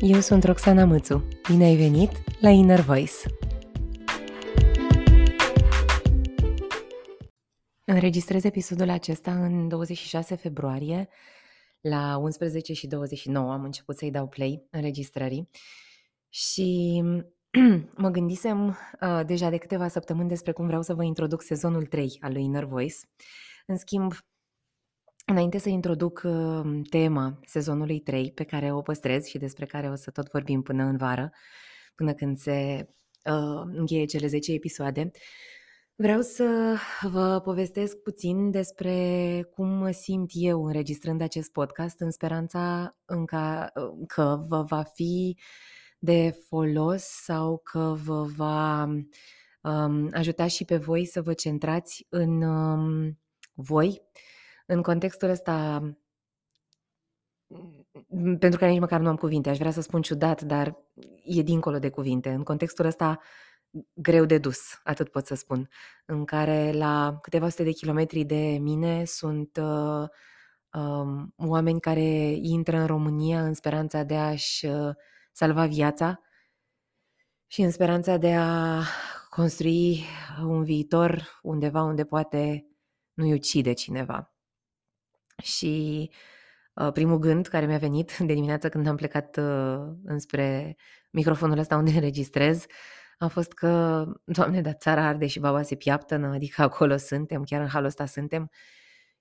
eu sunt Roxana Mățu. Bine ai venit la Inner Voice! Înregistrez episodul acesta în 26 februarie, la 11 și 29 am început să-i dau play înregistrării și mă gândisem uh, deja de câteva săptămâni despre cum vreau să vă introduc sezonul 3 al lui Inner Voice. În schimb, Înainte să introduc uh, tema sezonului 3, pe care o păstrez și despre care o să tot vorbim până în vară, până când se uh, încheie cele 10 episoade, vreau să vă povestesc puțin despre cum mă simt eu înregistrând acest podcast, în speranța în ca, uh, că vă va fi de folos sau că vă va um, ajuta și pe voi să vă centrați în um, voi, în contextul ăsta, pentru că nici măcar nu am cuvinte, aș vrea să spun ciudat, dar e dincolo de cuvinte. În contextul ăsta, greu de dus, atât pot să spun, în care la câteva sute de kilometri de mine sunt uh, um, oameni care intră în România în speranța de a-și uh, salva viața și în speranța de a construi un viitor undeva unde poate nu-i ucide cineva. Și uh, primul gând care mi-a venit de dimineață când am plecat uh, înspre microfonul ăsta unde înregistrez a fost că, Doamne, dar țara arde și baba se piaptănă, adică acolo suntem, chiar în halul ăsta suntem.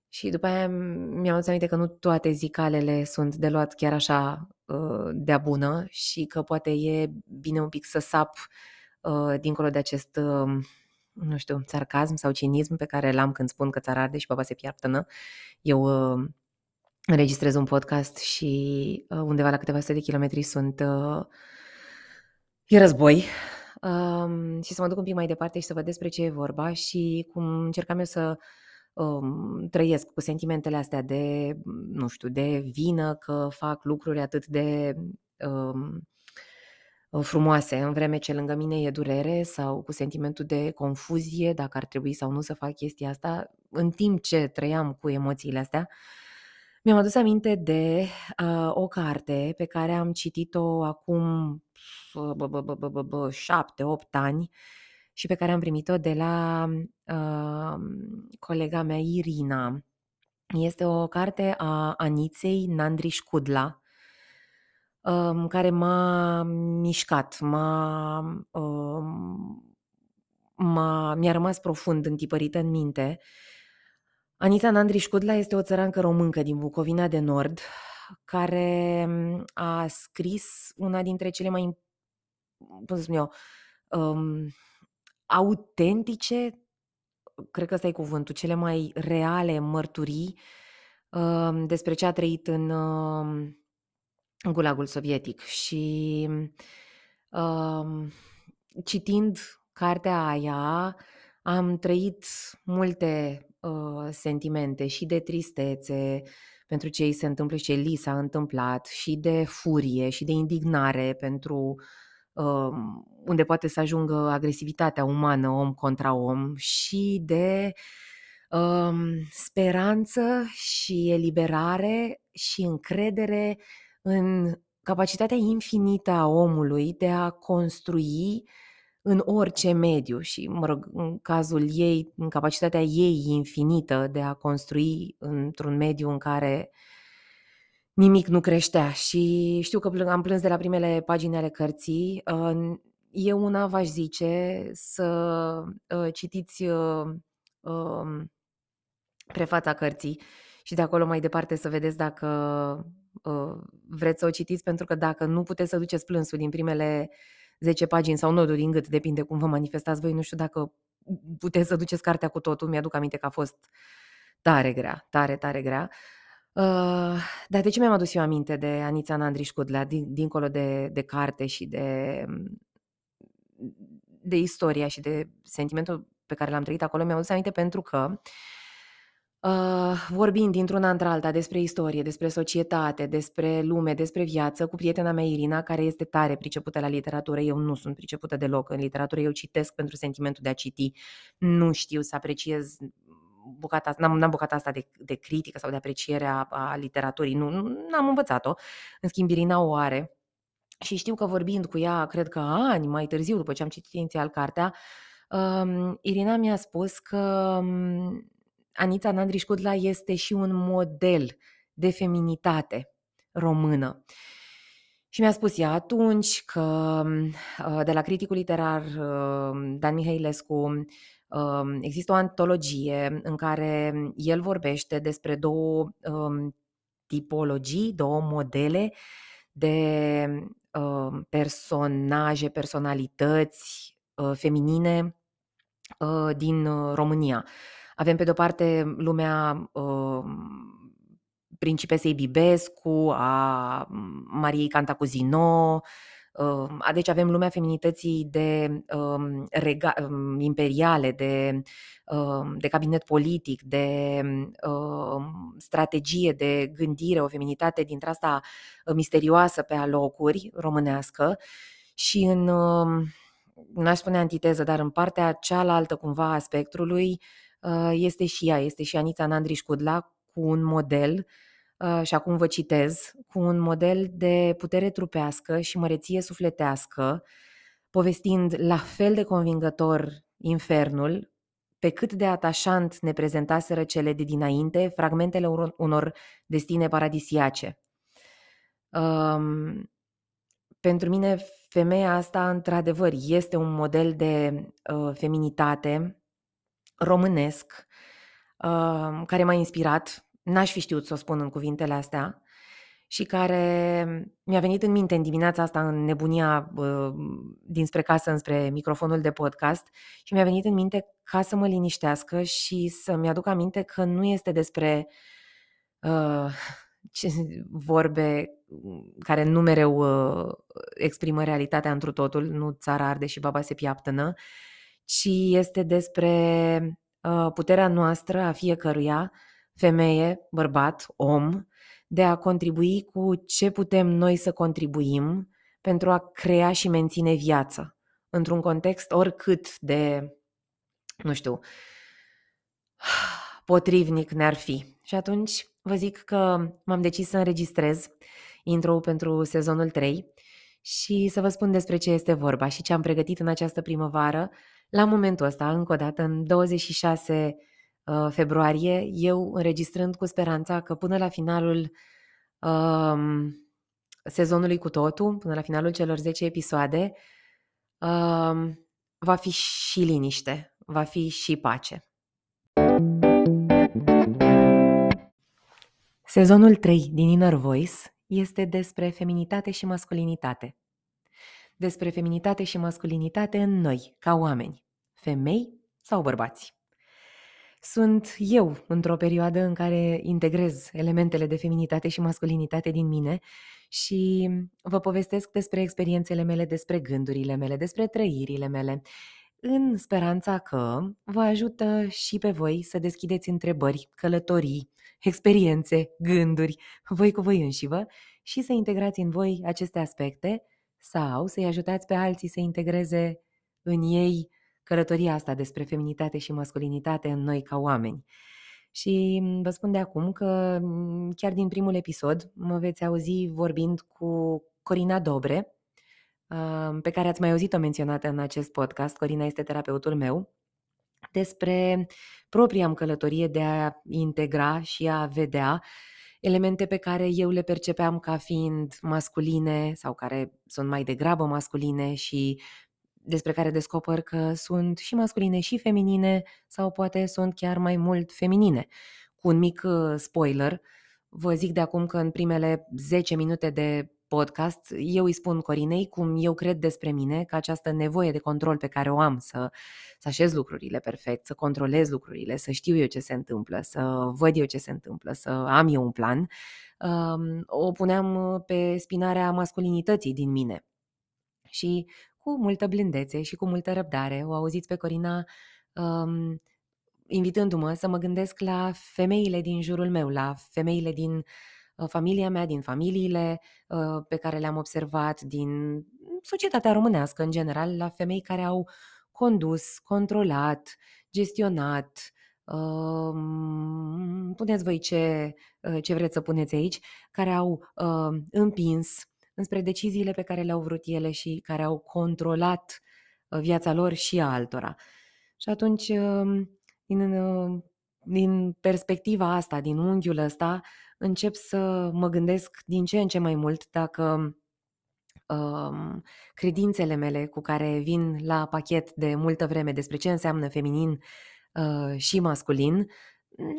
Și după aia mi-am adus aminte că nu toate zicalele sunt de luat chiar așa uh, de-a bună și că poate e bine un pic să sap uh, dincolo de acest uh, nu știu, sarcasm sau cinism pe care l-am când spun că țara arde și baba se piartănă. Eu uh, înregistrez un podcast și uh, undeva la câteva sute de kilometri sunt... Uh, e război um, și să mă duc un pic mai departe și să văd despre ce e vorba și cum încercam eu să um, trăiesc cu sentimentele astea de, nu știu, de vină că fac lucruri atât de um, Uh, frumoase, în vreme ce lângă mine e durere sau cu sentimentul de confuzie, dacă ar trebui sau nu să fac chestia asta, în timp ce trăiam cu emoțiile astea, mi-am adus aminte de uh, o carte pe care am citit-o acum șapte, opt ani și pe care am primit-o de la uh, colega mea Irina. Este o carte a Aniței Nandriș Kudla, um, care m-a mișcat, m-a, um, m-a, mi-a rămas profund întipărită în minte. Anita Nandriș Cudla este o țărancă româncă din Bucovina de Nord, care mm, a scris una dintre cele mai, cum să spun eu, um, autentice, cred că ăsta e cuvântul, cele mai reale mărturii um, despre ce a trăit în, um, gulagul sovietic și um, citind cartea aia am trăit multe uh, sentimente și de tristețe pentru ce îi se întâmplă și ce li s-a întâmplat și de furie și de indignare pentru uh, unde poate să ajungă agresivitatea umană om contra om și de uh, speranță și eliberare și încredere în capacitatea infinită a omului de a construi în orice mediu și, mă rog, în cazul ei, în capacitatea ei infinită de a construi într-un mediu în care nimic nu creștea. Și știu că am plâns de la primele pagini ale cărții. Eu una v-aș zice să ă, citiți ă, ă, prefața cărții și de acolo mai departe să vedeți dacă uh, vreți să o citiți, pentru că dacă nu puteți să duceți plânsul din primele 10 pagini sau nodul din gât, depinde cum vă manifestați voi, nu știu dacă puteți să duceți cartea cu totul, mi-aduc aminte că a fost tare grea, tare, tare grea. Uh, dar de ce mi-am adus eu aminte de Anița Nandriș Cudlea, din, dincolo de, de carte și de, de istoria și de sentimentul pe care l-am trăit acolo, mi-am adus aminte pentru că uh, Uh, vorbind dintr-una într-alta despre istorie, despre societate, despre lume, despre viață, cu prietena mea Irina, care este tare pricepută la literatură. Eu nu sunt pricepută deloc în literatură, eu citesc pentru sentimentul de a citi. Nu știu să apreciez bucata, n-am, n-am bucata asta de, de critică sau de apreciere a, a literaturii, nu, nu am învățat-o. În schimb, Irina o are și știu că vorbind cu ea, cred că ani mai târziu, după ce am citit inițial cartea, um, Irina mi-a spus că um, Anița Nandriș Cudla este și un model de feminitate română. Și mi-a spus ea atunci că uh, de la criticul literar uh, Dan Mihailescu um, există o antologie în care el vorbește despre două um, tipologii, două modele de um, personaje, personalități uh, feminine din România. Avem pe de-o parte lumea principesei Bibescu, a Mariei Cantacuzino, um, deci avem lumea feminității de um, rega, um, imperiale, de, um, de cabinet politic, de um, strategie, de gândire, o feminitate dintre asta uh, misterioasă pe alocuri românească. Și în, um, n-aș spune antiteză, dar în partea cealaltă cumva a spectrului uh, este și ea, este și Anita Nandriș Cudla cu un model Uh, și acum vă citez, cu un model de putere trupească și măreție sufletească, povestind la fel de convingător infernul, pe cât de atașant ne prezentaseră cele de dinainte, fragmentele unor destine paradisiace. Um, pentru mine, femeia asta, într-adevăr, este un model de uh, feminitate românesc uh, care m-a inspirat n-aș fi știut să o spun în cuvintele astea și care mi-a venit în minte în dimineața asta în nebunia uh, dinspre casă înspre microfonul de podcast și mi-a venit în minte ca să mă liniștească și să-mi aduc aminte că nu este despre uh, ce, vorbe care nu mereu uh, exprimă realitatea întru totul, nu țara arde și baba se piaptănă, ci este despre uh, puterea noastră a fiecăruia femeie, bărbat, om, de a contribui cu ce putem noi să contribuim pentru a crea și menține viață într-un context oricât de, nu știu, potrivnic ne-ar fi. Și atunci vă zic că m-am decis să înregistrez intro pentru sezonul 3 și să vă spun despre ce este vorba și ce am pregătit în această primăvară. La momentul ăsta, încă o dată, în 26 Uh, februarie, eu înregistrând cu speranța că până la finalul um, sezonului cu totul, până la finalul celor 10 episoade, um, va fi și liniște, va fi și pace. Sezonul 3 din Inner Voice este despre feminitate și masculinitate. Despre feminitate și masculinitate în noi, ca oameni, femei sau bărbați. Sunt eu într-o perioadă în care integrez elementele de feminitate și masculinitate din mine și vă povestesc despre experiențele mele, despre gândurile mele, despre trăirile mele, în speranța că vă ajută și pe voi să deschideți întrebări, călătorii, experiențe, gânduri, voi cu voi înșivă și să integrați în voi aceste aspecte sau să-i ajutați pe alții să integreze în ei călătoria asta despre feminitate și masculinitate în noi ca oameni. Și mm, vă spun de acum că mm, chiar din primul episod mă veți auzi vorbind cu Corina Dobre, pe care ați mai auzit-o menționată în acest podcast. Corina este terapeutul meu despre propria am călătorie de a integra și a vedea elemente pe care eu le percepeam ca fiind masculine sau care sunt mai degrabă masculine și despre care descoper că sunt și masculine și feminine sau poate sunt chiar mai mult feminine. Cu un mic uh, spoiler, vă zic de acum că în primele 10 minute de podcast eu îi spun Corinei cum eu cred despre mine că această nevoie de control pe care o am să, să așez lucrurile perfect, să controlez lucrurile, să știu eu ce se întâmplă, să văd eu ce se întâmplă, să am eu un plan, um, o puneam pe spinarea masculinității din mine. Și cu multă blândețe și cu multă răbdare. O auziți pe Corina um, invitându-mă să mă gândesc la femeile din jurul meu, la femeile din uh, familia mea, din familiile uh, pe care le-am observat, din societatea românească în general, la femei care au condus, controlat, gestionat, Uh, puneți voi ce, uh, ce vreți să puneți aici, care au uh, împins, înspre deciziile pe care le-au vrut ele și care au controlat uh, viața lor și a altora. Și atunci, um, din, uh, din perspectiva asta, din unghiul ăsta, încep să mă gândesc din ce în ce mai mult dacă um, credințele mele cu care vin la pachet de multă vreme despre ce înseamnă feminin uh, și masculin,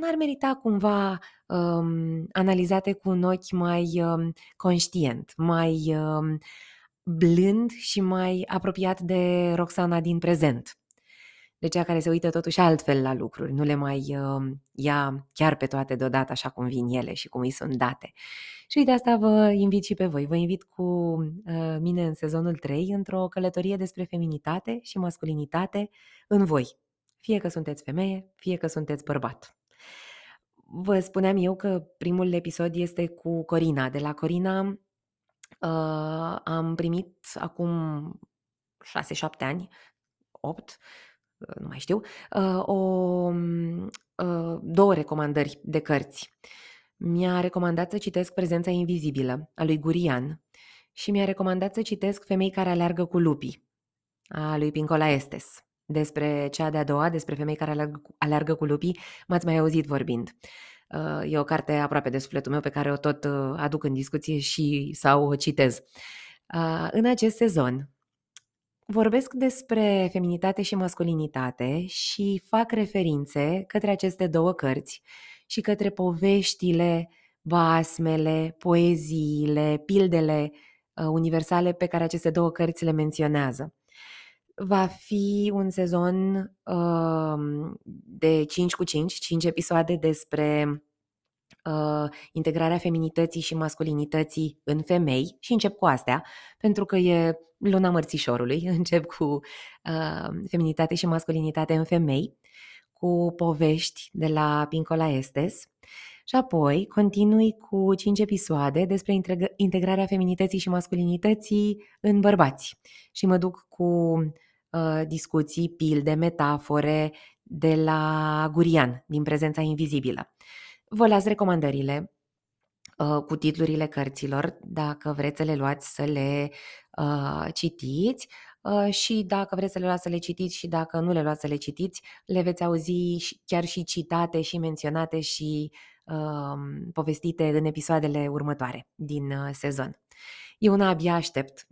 n-ar merita cumva um, analizate cu un ochi mai um, conștient, mai um, blând și mai apropiat de Roxana din prezent de cea care se uită totuși altfel la lucruri, nu le mai uh, ia chiar pe toate deodată așa cum vin ele și cum îi sunt date. Și de asta vă invit și pe voi. Vă invit cu uh, mine în sezonul 3 într-o călătorie despre feminitate și masculinitate în voi. Fie că sunteți femeie, fie că sunteți bărbat. Vă spuneam eu că primul episod este cu Corina. De la Corina uh, am primit acum 6-7 ani, 8, nu mai știu, uh, o, uh, două recomandări de cărți. Mi-a recomandat să citesc Prezența invizibilă a lui Gurian și mi-a recomandat să citesc Femei care aleargă cu lupii a lui Pincola Estes. Despre cea de-a doua, despre femei care aleargă, aleargă cu lupii, m-ați mai auzit vorbind. Uh, e o carte aproape de sufletul meu pe care o tot aduc în discuție și sau o citez. În acest sezon Vorbesc despre feminitate și masculinitate și fac referințe către aceste două cărți și către poveștile, basmele, poeziile, pildele uh, universale pe care aceste două cărți le menționează. Va fi un sezon uh, de 5 cu 5, 5 episoade despre uh, integrarea feminității și masculinității în femei și încep cu astea, pentru că e luna mărțișorului, încep cu uh, feminitate și masculinitate în femei, cu povești de la Pincola Estes. Și apoi continui cu cinci episoade despre integrarea feminității și masculinității în bărbați. Și mă duc cu uh, discuții, pilde, metafore de la Gurian, din prezența invizibilă. Vă las recomandările uh, cu titlurile cărților, dacă vreți să le luați să le uh, citiți uh, și dacă vreți să le luați să le citiți și dacă nu le luați să le citiți, le veți auzi chiar și citate și menționate și uh, povestite în episoadele următoare din uh, sezon. Eu una abia aștept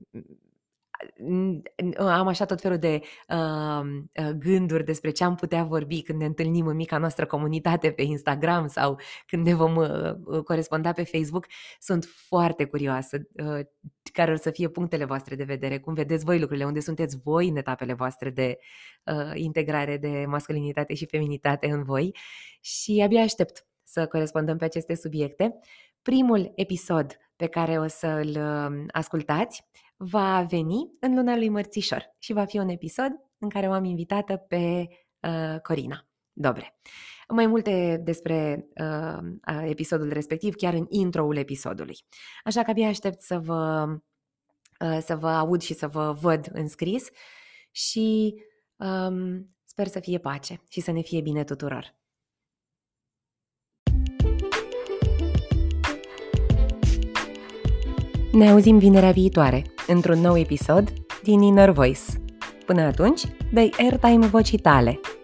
am așa tot felul de uh, gânduri despre ce am putea vorbi când ne întâlnim în mica noastră comunitate pe Instagram sau când ne vom uh, coresponda pe Facebook. Sunt foarte curioasă uh, care o să fie punctele voastre de vedere, cum vedeți voi lucrurile, unde sunteți voi în etapele voastre de uh, integrare de masculinitate și feminitate în voi și abia aștept să corespondăm pe aceste subiecte. Primul episod pe care o să-l ascultați va veni în luna lui Mărțișor și va fi un episod în care o am invitată pe uh, Corina Dobre. Mai multe despre uh, episodul respectiv chiar în intro-ul episodului. Așa că abia aștept să vă, uh, să vă aud și să vă văd în scris și um, sper să fie pace și să ne fie bine tuturor. Ne auzim vinerea viitoare, într-un nou episod din Inner Voice. Până atunci, dai airtime vocii tale –